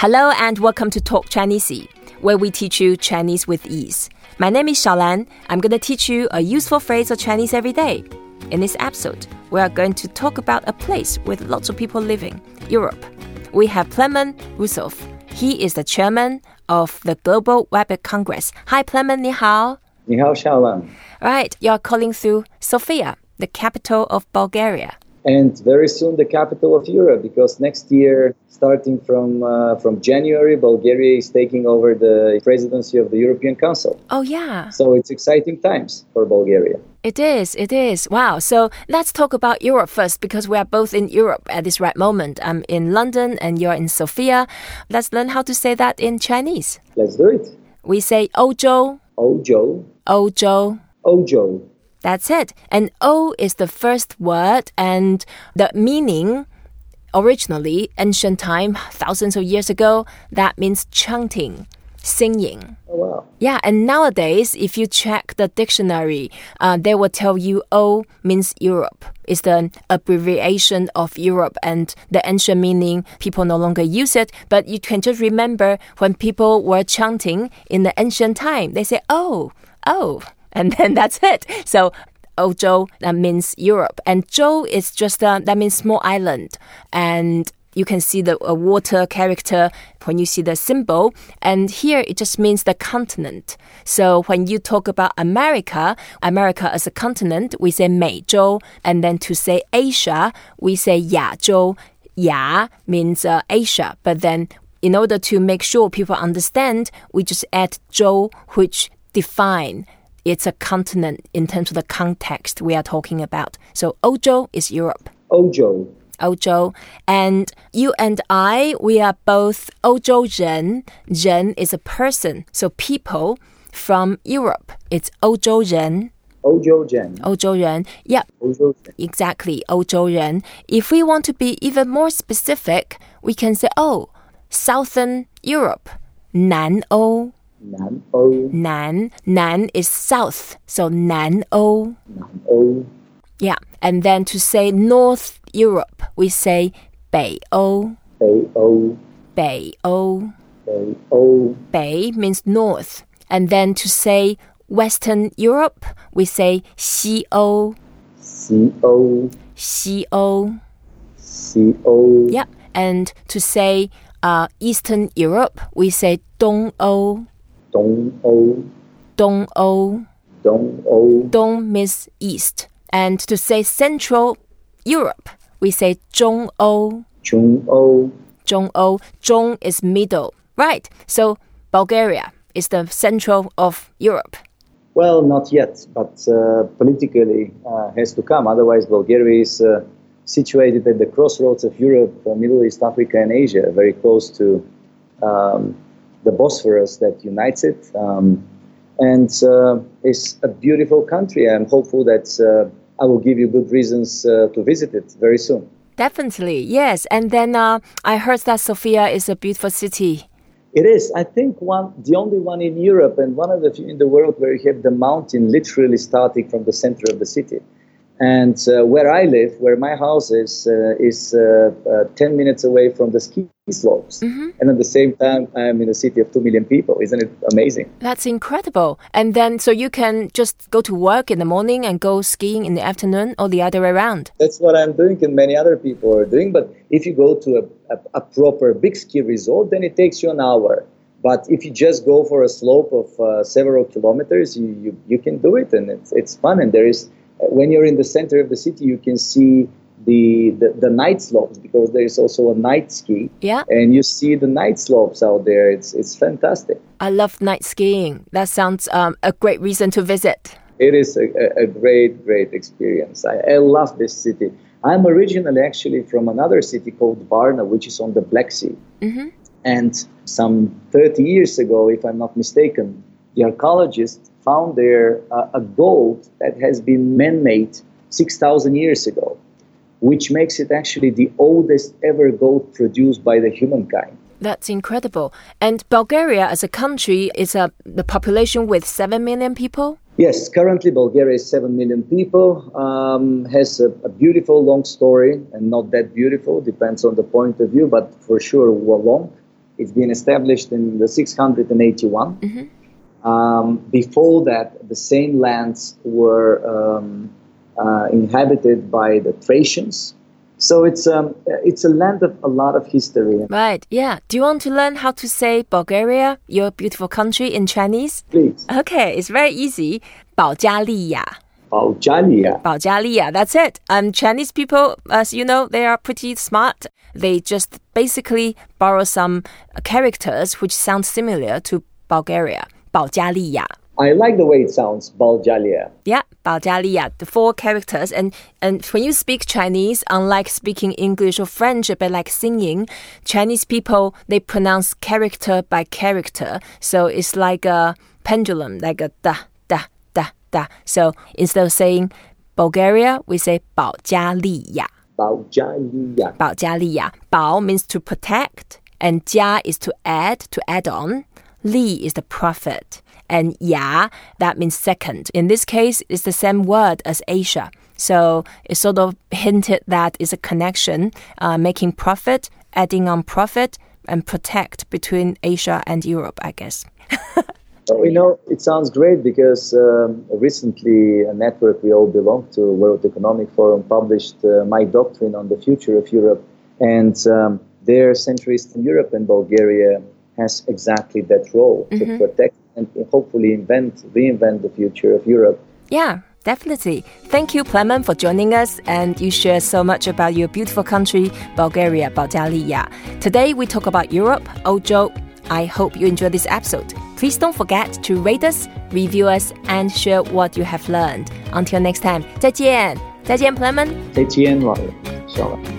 Hello and welcome to Talk Chinese, where we teach you Chinese with ease. My name is Xiaolan. I'm going to teach you a useful phrase of Chinese every day. In this episode, we are going to talk about a place with lots of people living, Europe. We have Plamen Russev. He is the chairman of the Global Webit Congress. Hi, Plamen, 你好.你好, Xiaolan. Right, you're calling through Sofia, the capital of Bulgaria and very soon the capital of Europe because next year, starting from uh, from January, Bulgaria is taking over the presidency of the European Council. Oh yeah. So it's exciting times for Bulgaria. It is, it is. Wow. So let's talk about Europe first because we are both in Europe at this right moment. I'm in London and you're in Sofia. Let's learn how to say that in Chinese. Let's do it. We say Ojo. Ojo. Ojo. Ojo. That's it. And O is the first word, and the meaning originally, ancient time, thousands of years ago, that means chanting, singing. Oh, wow. Yeah, and nowadays, if you check the dictionary, uh, they will tell you O means Europe. It's the abbreviation of Europe, and the ancient meaning, people no longer use it, but you can just remember when people were chanting in the ancient time, they say, Oh, oh and then that's it. So Ojo that means Europe, and Zhou is just uh, that means small island, and you can see the uh, water character when you see the symbol. And here it just means the continent. So when you talk about America, America as a continent, we say Meizhou. And then to say Asia, we say Yazhou. Ya means uh, Asia. But then in order to make sure people understand, we just add Zhou, which define it's a continent in terms of the context we are talking about. So Ojo is Europe. Ojo. Ojo. And you and I, we are both Ojo Ren. Ren is a person. So people from Europe. It's Ojo Ren. Ojo Ren. Ojo Ren. Yeah. Ojo Ren. Exactly. Ojo Ren. If we want to be even more specific, we can say, oh, Southern Europe. 南欧 Nan. Nan is south, so 南欧. Yeah, and then to say North Europe, we say 北欧. 北欧.北欧.北欧. Bei means north. And then to say Western Europe, we say 西欧.西欧.西欧.西欧. Yeah, and to say uh, Eastern Europe, we say 东欧. Dong O. Dong O. Dong O. Dong means east. And to say Central Europe, we say Zhong O. Zhong O. Is middle. Right. So Bulgaria is the central of Europe. Well, not yet, but uh, politically uh, has to come. Otherwise, Bulgaria is uh, situated at the crossroads of Europe, uh, Middle East, Africa, and Asia, very close to um, the Bosphorus that unites it. Um, and uh, it's a beautiful country. I'm hopeful that uh, I will give you good reasons uh, to visit it very soon. Definitely, yes. And then uh, I heard that Sofia is a beautiful city. It is. I think one, the only one in Europe and one of the few in the world where you have the mountain literally starting from the center of the city. And uh, where I live, where my house is, uh, is uh, uh 10 minutes away from the ski slopes. Mm-hmm. And at the same time, I'm in a city of 2 million people. Isn't it amazing? That's incredible. And then, so you can just go to work in the morning and go skiing in the afternoon or the other way around? That's what I'm doing, and many other people are doing. But if you go to a, a, a proper big ski resort, then it takes you an hour. But if you just go for a slope of uh, several kilometers, you, you, you can do it, and it's, it's fun. And there is when you're in the center of the city, you can see the, the, the night slopes because there is also a night ski. Yeah. And you see the night slopes out there. It's it's fantastic. I love night skiing. That sounds um, a great reason to visit. It is a, a great, great experience. I, I love this city. I'm originally actually from another city called Varna, which is on the Black Sea. Mm-hmm. And some 30 years ago, if I'm not mistaken, the archaeologists found there uh, a gold that has been man-made 6,000 years ago, which makes it actually the oldest ever gold produced by the humankind. That's incredible. And Bulgaria as a country is a, the population with 7 million people? Yes, currently Bulgaria is 7 million people, um, has a, a, beautiful long story and not that beautiful, depends on the point of view, but for sure long. It's been established in the 681. Mm-hmm. Um, before that, the same lands were um, uh, inhabited by the Thracians. So it's um, it's a land of a lot of history. Right. Yeah. Do you want to learn how to say Bulgaria, your beautiful country, in Chinese? Please. Okay. It's very easy. 保加利亚.保加利亚.保加利亚. That's it. Um, Chinese people, as you know, they are pretty smart. They just basically borrow some characters which sound similar to Bulgaria. 保加利亚. I like the way it sounds, Baljalia. Yeah, Baljalia, the four characters. And, and when you speak Chinese, unlike speaking English or French, but like singing, Chinese people, they pronounce character by character. So it's like a pendulum, like a da, da, da, da. So instead of saying Bulgaria, we say Baljalia. Baljalia. Baljalia. Bao means to protect, and Jia is to add, to add on. Li is the prophet and ya, that means second. In this case, it's the same word as Asia. So it sort of hinted that it's a connection, uh, making profit, adding on profit, and protect between Asia and Europe, I guess. well, you know, it sounds great because um, recently a network we all belong to, World Economic Forum, published uh, My Doctrine on the Future of Europe. And um, their Central Eastern Europe and Bulgaria has exactly that role mm-hmm. to protect and hopefully invent, reinvent the future of Europe. Yeah, definitely. Thank you, Plamen, for joining us, and you share so much about your beautiful country, Bulgaria, Bulgaria. Today we talk about Europe, Ojo. I hope you enjoy this episode. Please don't forget to rate us, review us, and share what you have learned. Until next time, 再见，再见，朋友们，再见，老友，小了。